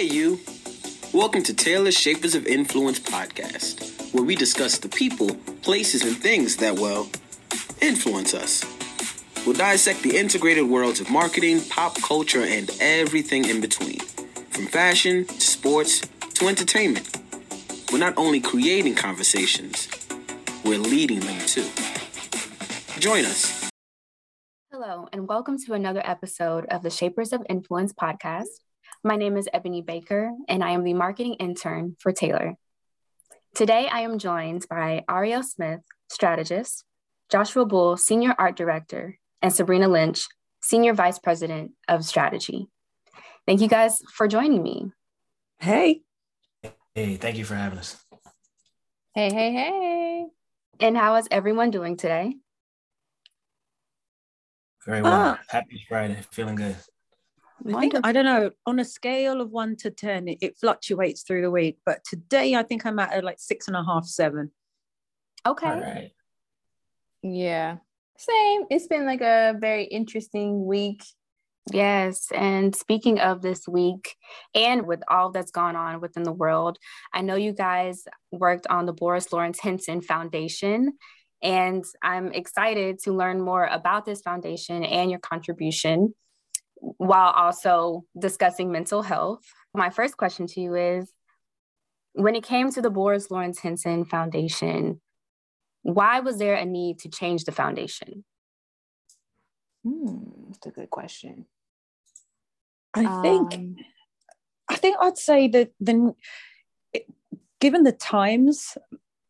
Hey, you. Welcome to Taylor's Shapers of Influence podcast, where we discuss the people, places, and things that, well, influence us. We'll dissect the integrated worlds of marketing, pop culture, and everything in between. From fashion to sports to entertainment. We're not only creating conversations, we're leading them too. Join us. Hello, and welcome to another episode of the Shapers of Influence podcast. My name is Ebony Baker, and I am the marketing intern for Taylor. Today, I am joined by Ariel Smith, strategist, Joshua Bull, senior art director, and Sabrina Lynch, senior vice president of strategy. Thank you guys for joining me. Hey. Hey, thank you for having us. Hey, hey, hey. And how is everyone doing today? Very well. Ah. Happy Friday. Feeling good. I think I don't know on a scale of one to ten, it, it, fluctuates through the week. But today, I think I'm at uh, like six and a half, seven. Okay. All right. Yeah. Same. It's been like a very interesting week. Yes. And speaking of this week and with all that's gone on within the world, I know you guys worked on the Boris Lawrence Henson Foundation. And I'm excited to learn more about this foundation and your contribution while also discussing mental health. My first question to you is when it came to the Boris Lawrence Henson Foundation, why was there a need to change the foundation? Hmm, that's a good question. I think um, I think I'd say that the given the times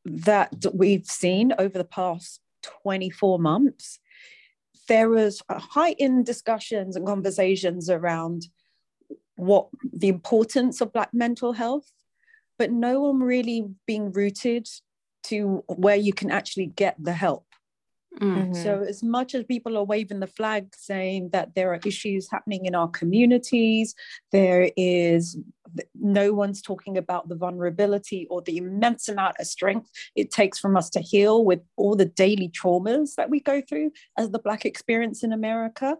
that we've seen over the past 24 months, there was heightened discussions and conversations around what the importance of black mental health, but no one really being rooted to where you can actually get the help. Mm-hmm. So, as much as people are waving the flag saying that there are issues happening in our communities, there is no one's talking about the vulnerability or the immense amount of strength it takes from us to heal with all the daily traumas that we go through as the Black experience in America.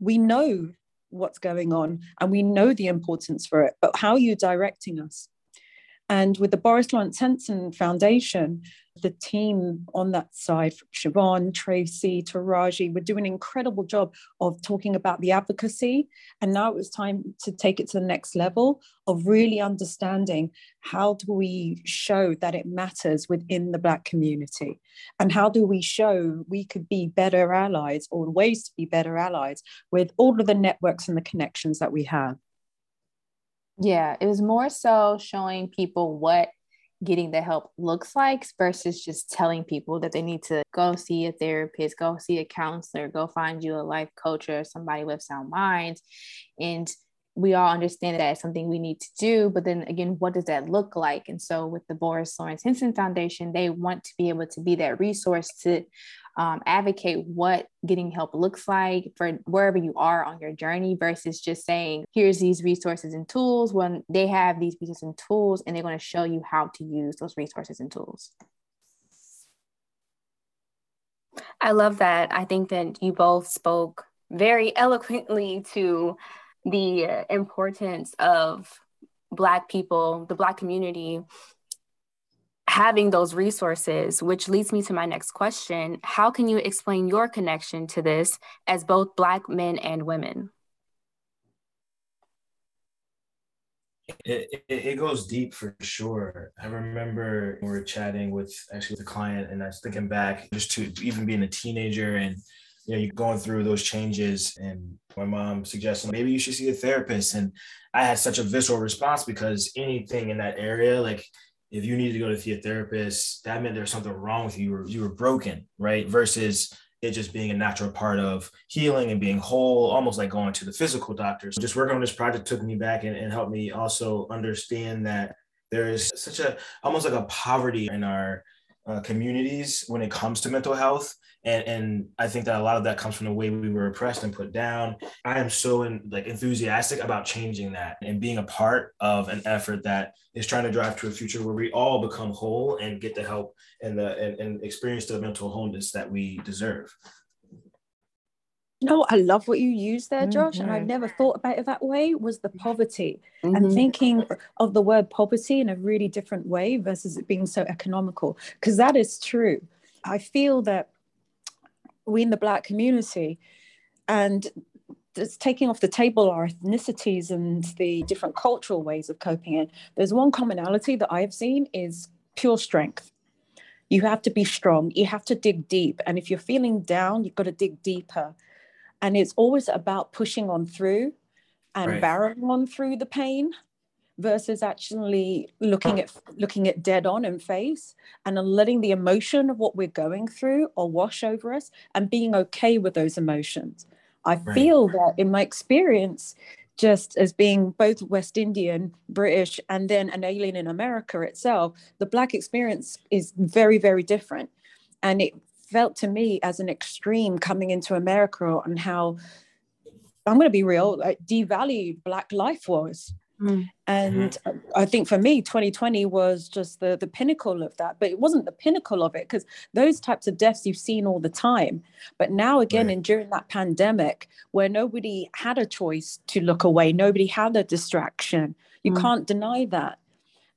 We know what's going on and we know the importance for it, but how are you directing us? And with the Boris Lawrence Henson Foundation, the team on that side, Siobhan, Tracy, Taraji, were doing an incredible job of talking about the advocacy. And now it was time to take it to the next level of really understanding how do we show that it matters within the Black community? And how do we show we could be better allies or ways to be better allies with all of the networks and the connections that we have? Yeah, it was more so showing people what getting the help looks like versus just telling people that they need to go see a therapist, go see a counselor, go find you a life coach or somebody with sound minds. And we all understand that it's something we need to do. But then again, what does that look like? And so with the Boris Lawrence Henson Foundation, they want to be able to be that resource to um, advocate what getting help looks like for wherever you are on your journey versus just saying, here's these resources and tools when they have these resources and tools and they're going to show you how to use those resources and tools. I love that. I think that you both spoke very eloquently to the importance of Black people, the Black community having those resources, which leads me to my next question. How can you explain your connection to this as both Black men and women? It, it, it, goes deep for sure. I remember we were chatting with actually a client, and I was thinking back just to even being a teenager and you know, you're going through those changes, and my mom suggested maybe you should see a therapist. And I had such a visceral response because anything in that area, like if you needed to go to see a therapist, that meant there's something wrong with you. You were, you were broken, right? Versus it just being a natural part of healing and being whole, almost like going to the physical doctor. So just working on this project took me back and, and helped me also understand that there is such a almost like a poverty in our uh, communities when it comes to mental health and and I think that a lot of that comes from the way we were oppressed and put down. I am so in, like enthusiastic about changing that and being a part of an effort that is trying to drive to a future where we all become whole and get the help and the and, and experience the mental wholeness that we deserve. no, I love what you used there, Josh, mm-hmm. and I've mm-hmm. never thought about it that way. Was the poverty mm-hmm. and thinking of the word poverty in a really different way versus it being so economical, because that is true. I feel that we in the Black community, and it's taking off the table our ethnicities and the different cultural ways of coping in. There's one commonality that I've seen is pure strength. You have to be strong. You have to dig deep. And if you're feeling down, you've got to dig deeper. And it's always about pushing on through and right. barreling on through the pain versus actually looking at looking at dead on and face and letting the emotion of what we're going through or wash over us and being okay with those emotions. I right. feel that in my experience, just as being both West Indian, British, and then an alien in America itself, the Black experience is very, very different. And it felt to me as an extreme coming into America and how, I'm going to be real, like devalued Black life was. Mm. And mm-hmm. I think for me, 2020 was just the, the pinnacle of that. But it wasn't the pinnacle of it because those types of deaths you've seen all the time. But now, again, right. and during that pandemic, where nobody had a choice to look away, nobody had a distraction, you mm. can't deny that.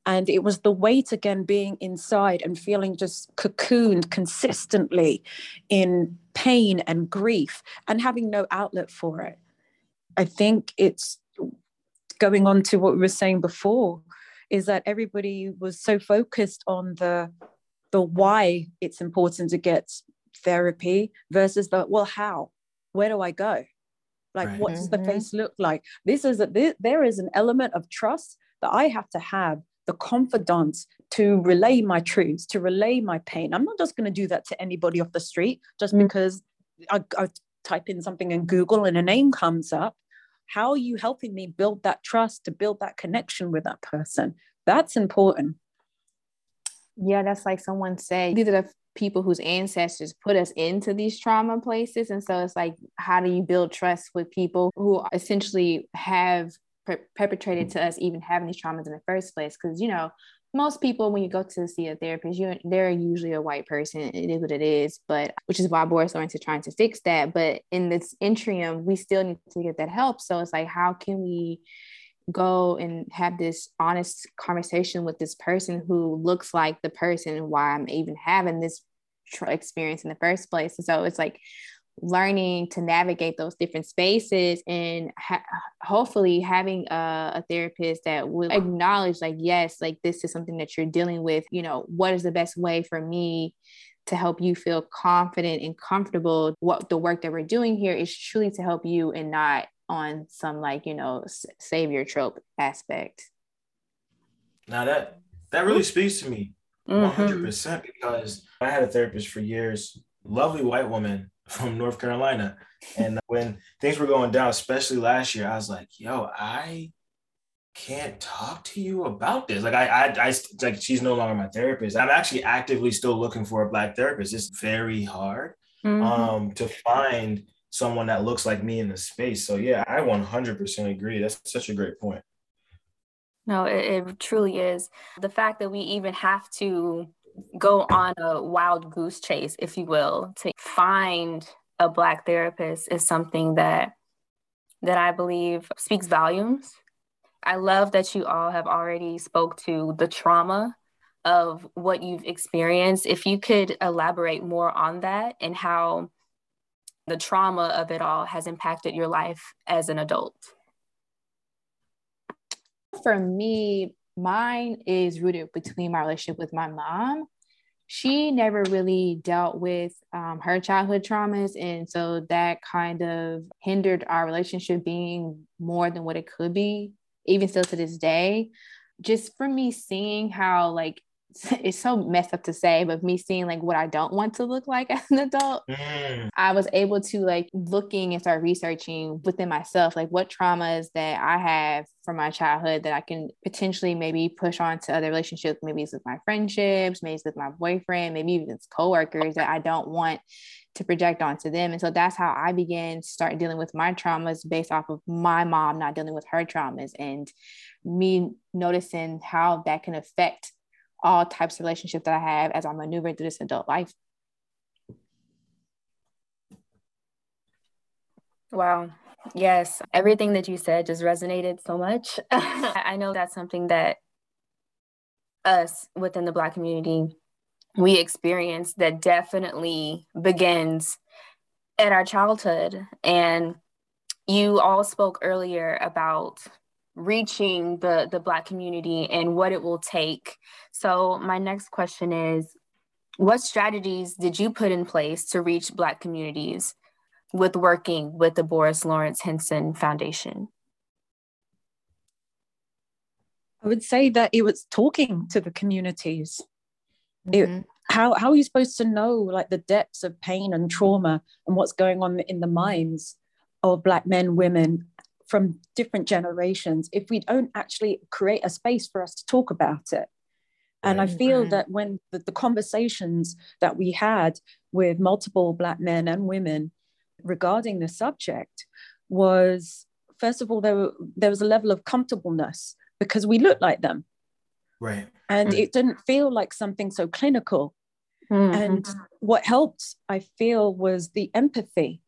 And it was the weight again being inside and feeling just cocooned consistently in pain and grief and having no outlet for it. I think it's going on to what we were saying before is that everybody was so focused on the the why it's important to get therapy versus the well how where do i go like right. what does the mm-hmm. face look like this is a this, there is an element of trust that i have to have the confidence to relay my truths to relay my pain i'm not just going to do that to anybody off the street just mm. because I, I type in something in google and a name comes up how are you helping me build that trust to build that connection with that person? That's important. Yeah that's like someone said these are the people whose ancestors put us into these trauma places. And so it's like how do you build trust with people who essentially have per- perpetrated to us even having these traumas in the first place? Because you know most people when you go to see a therapist you they're usually a white person. It is what it is but which is why lawrence is trying to fix that. But in this interim we still need to get that help. So it's like how can we go and have this honest conversation with this person who looks like the person why i'm even having this experience in the first place? And so it's like learning to navigate those different spaces and ha- hopefully having a, a, therapist that will acknowledge like yes like this is something that you're dealing with you know what is the best way for me to help you feel confident and comfortable what the work that we're doing here is truly to help you and not on some like you know savior trope aspect now that that really speaks to me 100% mm-hmm. because i had a therapist for years lovely white woman from North Carolina. And when things were going down, especially last year, I was like, yo, I can't talk to you about this. Like I, I, I like she's no longer my therapist. I'm actually actively still looking for a black therapist. It's very hard mm-hmm. um, to find someone that looks like me in the space. So yeah, I 100% agree. That's such a great point. No, it, it truly is. The fact that we even have to go on a wild goose chase, if you will, to find a black therapist is something that that I believe speaks volumes. I love that you all have already spoke to the trauma of what you've experienced. If you could elaborate more on that and how the trauma of it all has impacted your life as an adult. For me, mine is rooted between my relationship with my mom. She never really dealt with um, her childhood traumas. And so that kind of hindered our relationship being more than what it could be, even still to this day. Just for me seeing how, like, it's so messed up to say, but me seeing like what I don't want to look like as an adult, mm. I was able to like looking and start researching within myself, like what traumas that I have from my childhood that I can potentially maybe push on to other relationships. Maybe it's with my friendships, maybe it's with my boyfriend, maybe even it's coworkers that I don't want to project onto them. And so that's how I began to start dealing with my traumas based off of my mom not dealing with her traumas and me noticing how that can affect all types of relationships that I have as I'm maneuvering through this adult life. Wow. Yes, everything that you said just resonated so much. I know that's something that us within the Black community we experience that definitely begins at our childhood. And you all spoke earlier about reaching the, the Black community and what it will take. So, my next question is What strategies did you put in place to reach Black communities with working with the Boris Lawrence Henson Foundation? I would say that it was talking to the communities. Mm-hmm. It, how, how are you supposed to know like the depths of pain and trauma and what's going on in the minds of black men, women from different generations if we don't actually create a space for us to talk about it? And I feel that when the, the conversations that we had with multiple black men and women regarding the subject was first of all there, were, there was a level of comfortableness because we looked like them. Right. And it didn't feel like something so clinical. Mm-hmm. and what helped i feel was the empathy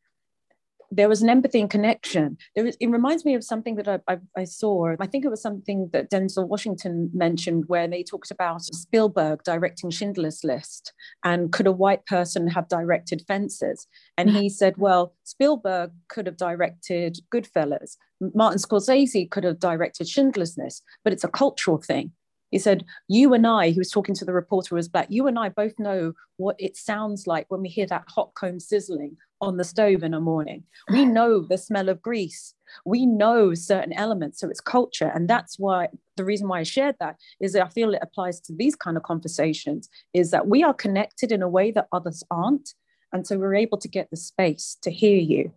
there was an empathy and connection. There was, it reminds me of something that I, I, I, saw. I think it was something that Denzel Washington mentioned where they talked about Spielberg directing Schindler's List and could a white person have directed Fences? And he mm-hmm. said, well, Spielberg could have directed Goodfellas. Martin Scorsese could have directed Schindler's List, but it's a cultural thing. He said, You and I, he was talking to the reporter who was black, you and I both know what it sounds like when we hear that hot comb sizzling on the stove in a morning. We know the smell of grease. We know certain elements. So it's culture. And that's why the reason why I shared that is that I feel it applies to these kind of conversations is that we are connected in a way that others aren't. And so we're able to get the space to hear you.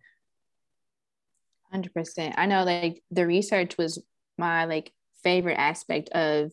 100%. I know like the research was my like favorite aspect of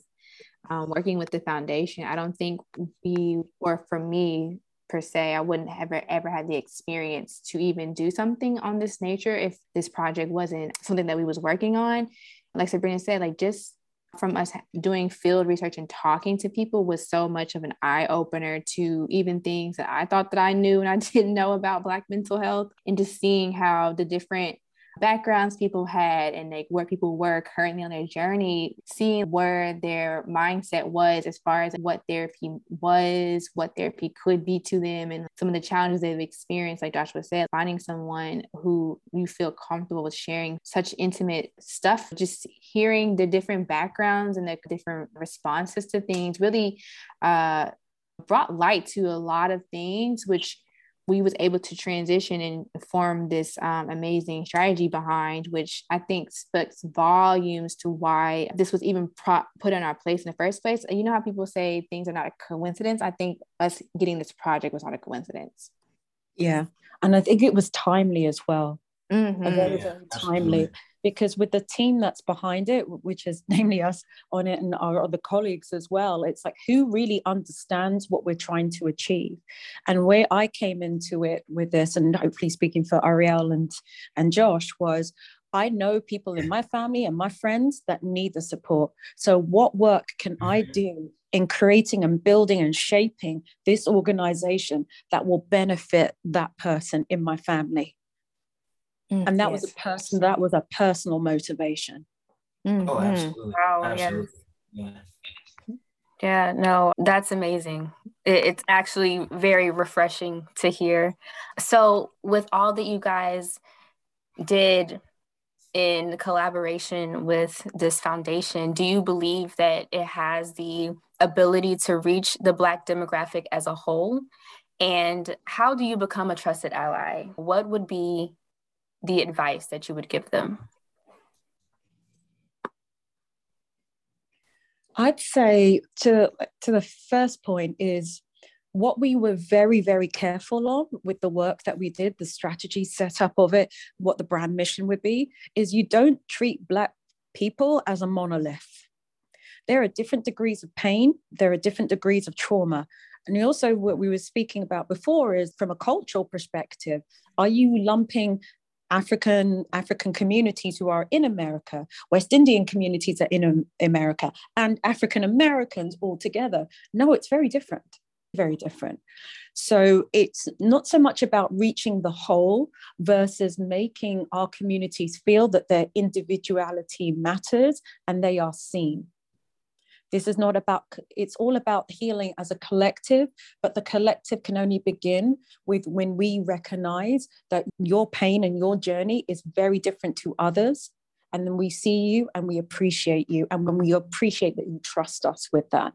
um, working with the foundation. I don't think we, or for me, per se. I wouldn't have ever, ever had the experience to even do something on this nature if this project wasn't something that we was working on. Like Sabrina said, like just from us doing field research and talking to people was so much of an eye opener to even things that I thought that I knew and I didn't know about Black mental health, and just seeing how the different backgrounds people had and like where people were currently on their journey, seeing where their mindset was as far as what therapy was, what therapy could be to them, and some of the challenges they've experienced, like Joshua said, finding someone who you feel comfortable with sharing such intimate stuff, just hearing the different backgrounds and the different responses to things really uh, brought light to a lot of things, which we was able to transition and form this um, amazing strategy behind which i think speaks volumes to why this was even pro- put in our place in the first place. You know how people say things are not a coincidence? I think us getting this project was not a coincidence. Yeah. And i think it was timely as well. Mm-hmm. very, very timely because with the team that's behind it, which is namely us on it and our other colleagues as well, it's like who really understands what we're trying to achieve. And where I came into it with this, and hopefully speaking for Ariel and, and Josh, was I know people in my family and my friends that need the support. So, what work can I mm-hmm. do in creating and building and shaping this organization that will benefit that person in my family? Mm, and that yes. was a person that was a personal motivation. Mm-hmm. Oh, absolutely. Wow, absolutely. Yeah. yeah. no, that's amazing. It, it's actually very refreshing to hear. So, with all that you guys did in collaboration with this foundation, do you believe that it has the ability to reach the Black demographic as a whole? And how do you become a trusted ally? What would be the advice that you would give them? I'd say to to the first point is what we were very very careful of with the work that we did the strategy setup of it what the brand mission would be is you don't treat black people as a monolith. There are different degrees of pain. There are different degrees of trauma. And also what we were speaking about before is from a cultural perspective are you lumping African African communities who are in America, West Indian communities are in America, and African Americans all together. No, it's very different. very different. So it's not so much about reaching the whole versus making our communities feel that their individuality matters and they are seen. This is not about, it's all about healing as a collective, but the collective can only begin with when we recognize that your pain and your journey is very different to others. And then we see you and we appreciate you. And when we appreciate that you trust us with that.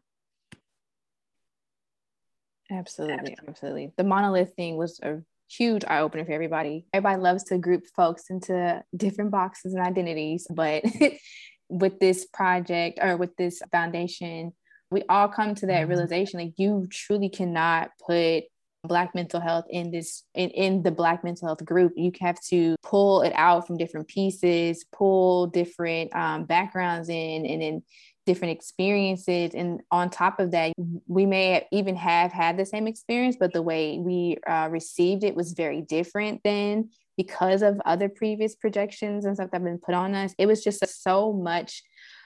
Absolutely, absolutely. The monolith thing was a huge eye opener for everybody. Everybody loves to group folks into different boxes and identities, but with this project or with this foundation, we all come to that mm-hmm. realization like you truly cannot put black mental health in this in, in the black mental health group you have to pull it out from different pieces pull different um, backgrounds in and then different experiences and on top of that we may even have had the same experience but the way we uh, received it was very different than because of other previous projections and stuff that have been put on us it was just so much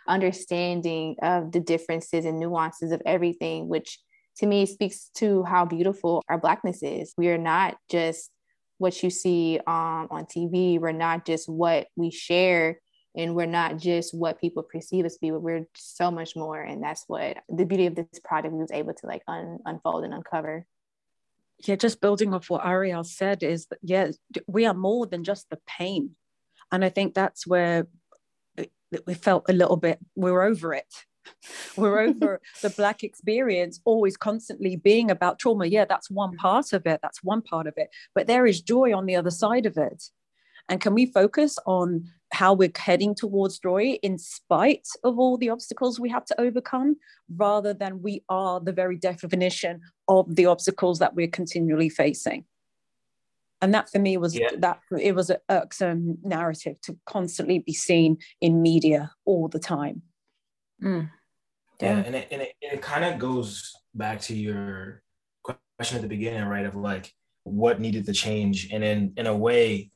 understanding of the differences and nuances of everything which to me speaks to how beautiful our blackness is. We are not just what you see um, on tv we're not just what we share and we're not just what people perceive us to be we're so much more and that's what the beauty of this project was able to like un- unfold and uncover yeah just building off what ariel said is that yeah we are more than just the pain. And i think that's where uh, we felt a little bit we're over it. We're over the black experience always constantly being about trauma. Yeah that's one part of it. That's one part of it. But there is joy on the other side of it and can we focus on how we're heading towards joy in spite of all the obstacles we have to overcome, rather than we are the very definition of the obstacles that we're continually facing. And that for me was yeah. that it was an irksome narrative to constantly be seen in media all the time. Mm. Yeah. yeah, and it, and it, it kind of goes back to your question at the beginning, right? Of like what needed to change. And in in a way,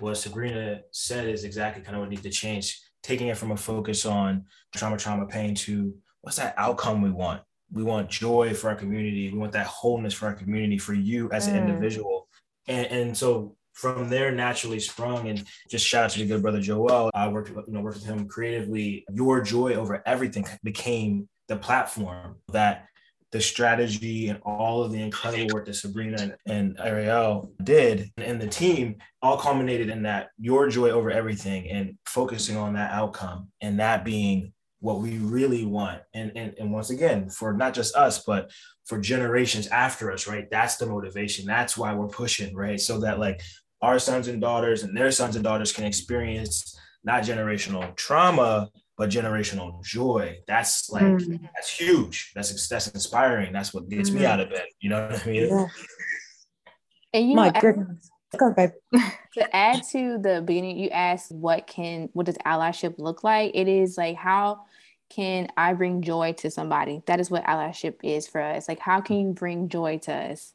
what Sabrina said is exactly kind of what needs to change. Taking it from a focus on trauma, trauma, pain to what's that outcome we want? We want joy for our community. We want that wholeness for our community, for you as an mm. individual. And, and so from there naturally sprung and just shout out to the good brother Joel. I worked, you know, worked with him creatively. Your joy over everything became the platform that the strategy and all of the incredible work that Sabrina and, and Ariel did and the team all culminated in that your joy over everything and focusing on that outcome and that being what we really want. And, and, and once again, for not just us, but for generations after us, right? That's the motivation. That's why we're pushing, right? So that like our sons and daughters and their sons and daughters can experience not generational trauma, but generational joy. That's like mm. that's huge. That's that's inspiring. That's what gets mm. me out of bed. You know what I mean? Yeah. And you My know, goodness. Go, babe. to add to the beginning, you asked what can what does allyship look like? It is like how can I bring joy to somebody? That is what allyship is for us. Like how can you bring joy to us?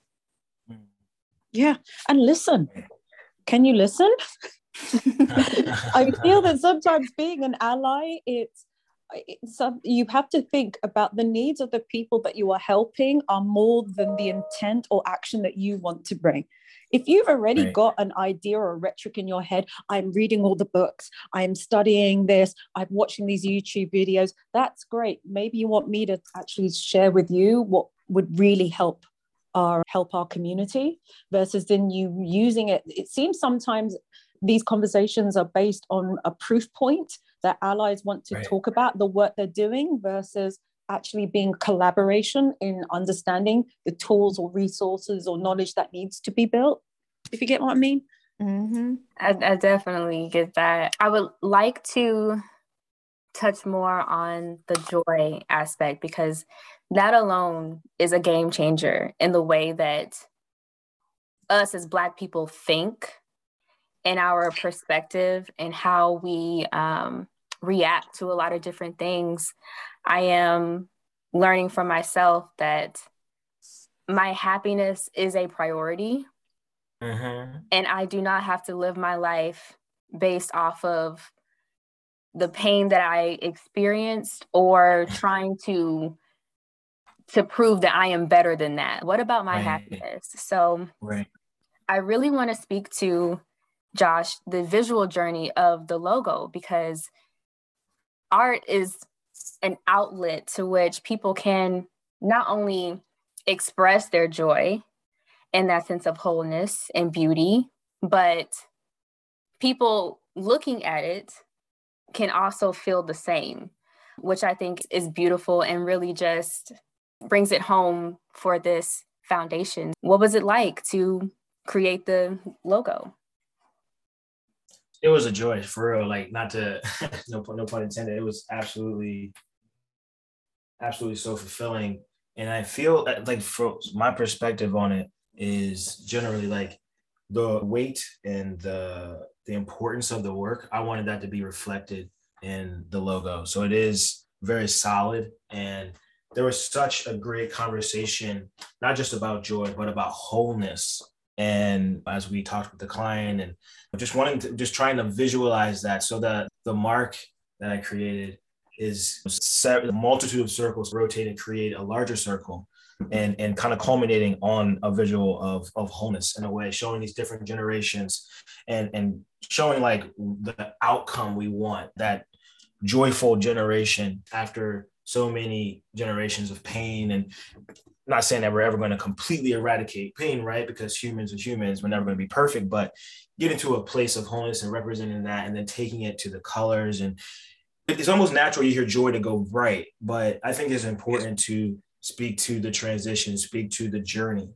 Yeah. And listen. Can you listen? I feel that sometimes being an ally, it's it's you have to think about the needs of the people that you are helping are more than the intent or action that you want to bring. If you've already right. got an idea or a rhetoric in your head, I'm reading all the books, I'm studying this, I'm watching these YouTube videos, that's great. Maybe you want me to actually share with you what would really help our help our community versus then you using it. It seems sometimes these conversations are based on a proof point that allies want to right. talk about the work they're doing versus actually being collaboration in understanding the tools or resources or knowledge that needs to be built if you get what i mean mm-hmm. I, I definitely get that i would like to touch more on the joy aspect because that alone is a game changer in the way that us as black people think in our perspective and how we um, react to a lot of different things, I am learning for myself that my happiness is a priority. Mm-hmm. And I do not have to live my life based off of the pain that I experienced or trying to to prove that I am better than that. What about my right. happiness? So right. I really want to speak to Josh the visual journey of the logo because art is an outlet to which people can not only express their joy and that sense of wholeness and beauty, but people looking at it can also feel the same, which I think is beautiful and really just brings it home for this foundation. What was it like to create the logo? It was a joy for real. Like not to no no pun intended. It was absolutely absolutely so fulfilling. And I feel uh, like from my perspective on it is generally like the weight and the the importance of the work. I wanted that to be reflected in the logo. So it is very solid and there was such a great conversation, not just about joy, but about wholeness. And as we talked with the client and just wanting to just trying to visualize that so that the mark that I created is set a multitude of circles rotate and create a larger circle and and kind of culminating on a visual of of wholeness in a way showing these different generations and and showing like the outcome we want that joyful generation after so many generations of pain and not saying that we're ever going to completely eradicate pain right because humans are humans we're never going to be perfect but get into a place of wholeness and representing that and then taking it to the colors and it's almost natural you hear joy to go right but i think it's important to speak to the transition speak to the journey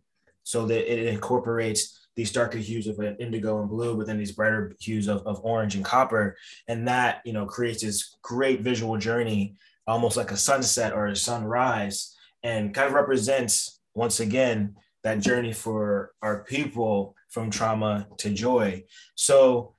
so that it incorporates these darker hues of indigo and blue, but then these brighter hues of, of orange and copper. And that, you know, creates this great visual journey, almost like a sunset or a sunrise, and kind of represents, once again, that journey for our people from trauma to joy. So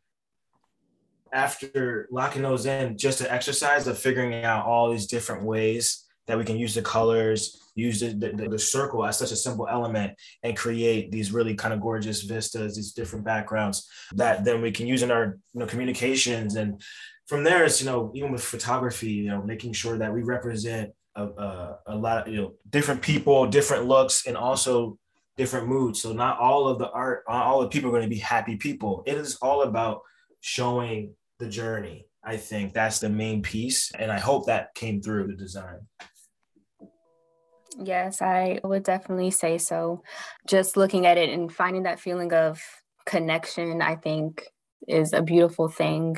after locking those in, just an exercise of figuring out all these different ways that we can use the colors, use the, the, the, circle as such a simple element and create these really kind of gorgeous vistas, these different backgrounds that then we can use in our you know, communications. And from there, it's, you know, even with photography, you know, making sure that we represent a, a, a lot of, you know, different people, different looks, and also different moods. So not all of the art, all the people are going to be happy people. It is all about showing the journey. I think that's the main piece. And I hope that came through the design. Yes, I would definitely say so. Just looking at it and finding that feeling of connection, I think is a beautiful thing.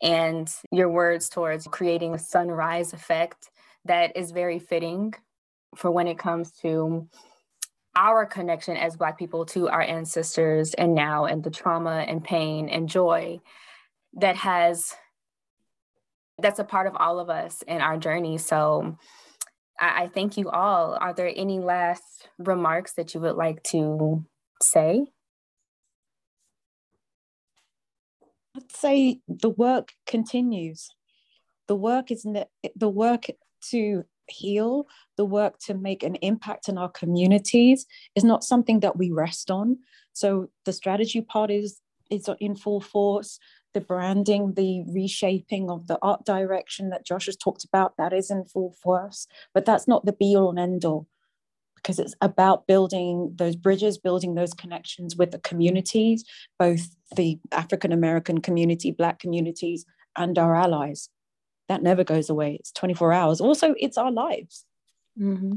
And your words towards creating a sunrise effect that is very fitting for when it comes to our connection as Black people to our ancestors and now, and the trauma and pain and joy that has that's a part of all of us in our journey. So I, I thank you all. Are there any last remarks that you would like to say? I'd say the work continues. The work is the, the work to heal, the work to make an impact in our communities is not something that we rest on. So the strategy part is is in full force the branding, the reshaping of the art direction that Josh has talked about, that is in full force. But that's not the be all and end all because it's about building those bridges, building those connections with the communities, both the African American community, Black communities, and our allies. That never goes away. It's 24 hours. Also, it's our lives. Mm-hmm.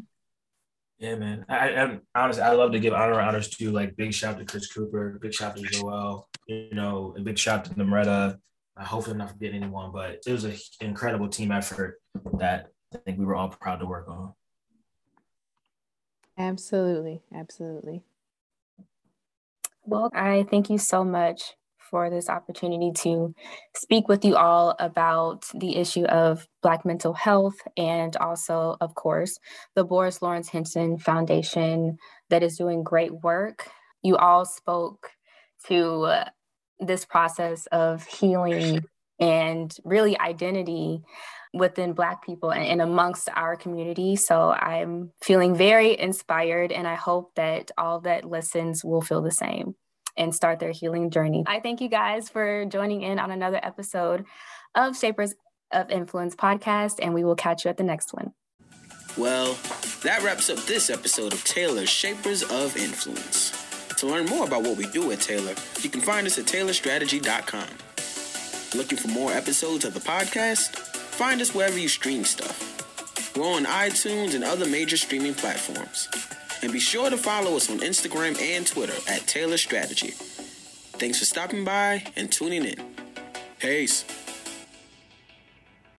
Yeah, man. I, I honestly, I love to give honor honors to like big shout to Chris Cooper, big shout to Joel, you know, a big shout to Namretta. I hope I'm not forgetting anyone, but it was an incredible team effort that I think we were all proud to work on. Absolutely. Absolutely. Well, I thank you so much for this opportunity to speak with you all about the issue of Black mental health and also, of course, the Boris Lawrence Henson Foundation that is doing great work. You all spoke to this process of healing and really identity within Black people and, and, amongst our community. So I'm feeling very inspired, and I hope that all that listens will feel the same and start their healing journey. I thank you guys for joining in on another episode of Shapers of Influence podcast, and we will catch you at the next one. Well, that wraps up this episode of Taylor's Shapers of Influence. To learn more about what we do at Taylor, you can find us at taylorstrategy.com. Looking for more episodes of the podcast? Find us wherever you stream stuff. We're on iTunes and other major streaming platforms. And be sure to follow us on Instagram and Twitter at Taylor Strategy. Thanks for stopping by and tuning in. Peace.